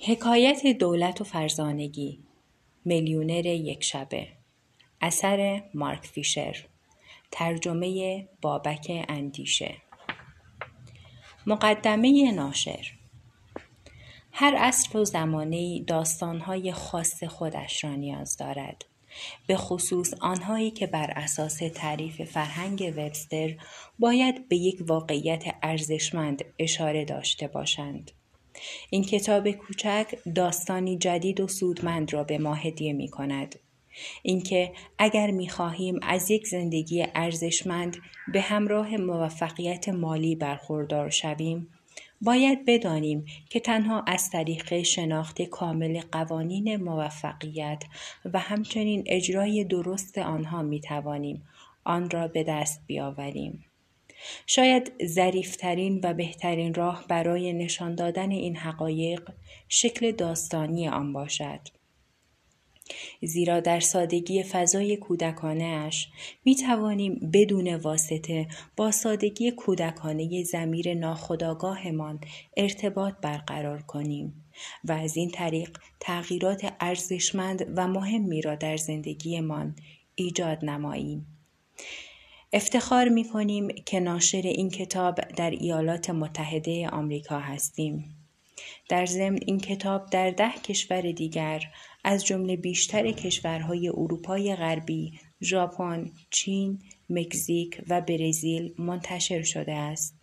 حکایت دولت و فرزانگی. میلیونر یک شبه. اثر مارک فیشر. ترجمه بابک اندیشه. مقدمه ناشر. هر عصر و زمانه داستانهای خاص خودش را نیاز دارد. به خصوص آنهایی که بر اساس تعریف فرهنگ وبستر باید به یک واقعیت ارزشمند اشاره داشته باشند. این کتاب کوچک داستانی جدید و سودمند را به ما هدیه می کند. اینکه اگر می خواهیم از یک زندگی ارزشمند به همراه موفقیت مالی برخوردار شویم باید بدانیم که تنها از طریق شناخت کامل قوانین موفقیت و همچنین اجرای درست آنها می توانیم آن را به دست بیاوریم. شاید ظریفترین و بهترین راه برای نشان دادن این حقایق شکل داستانی آن باشد. زیرا در سادگی فضای کودکانه اش می توانیم بدون واسطه با سادگی کودکانه زمیر ناخداگاهمان ارتباط برقرار کنیم و از این طریق تغییرات ارزشمند و مهمی را در زندگیمان ایجاد نماییم. افتخار می کنیم که ناشر این کتاب در ایالات متحده آمریکا هستیم. در ضمن این کتاب در ده کشور دیگر از جمله بیشتر کشورهای اروپای غربی، ژاپن، چین، مکزیک و برزیل منتشر شده است.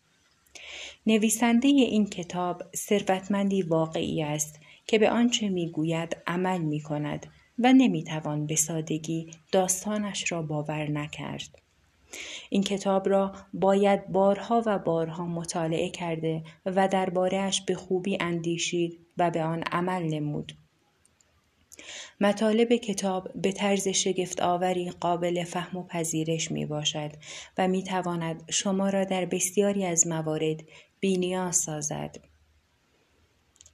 نویسنده این کتاب ثروتمندی واقعی است که به آنچه می‌گوید عمل می کند و نمی‌توان به سادگی داستانش را باور نکرد. این کتاب را باید بارها و بارها مطالعه کرده و دربارهاش به خوبی اندیشید و به آن عمل نمود. مطالب کتاب به طرز شگفت آوری قابل فهم و پذیرش می باشد و می تواند شما را در بسیاری از موارد بینیاز سازد.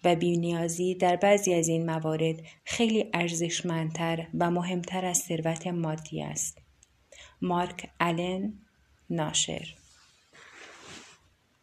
و بینیازی در بعضی از این موارد خیلی ارزشمندتر و مهمتر از ثروت مادی است. مارک آلن ناشر.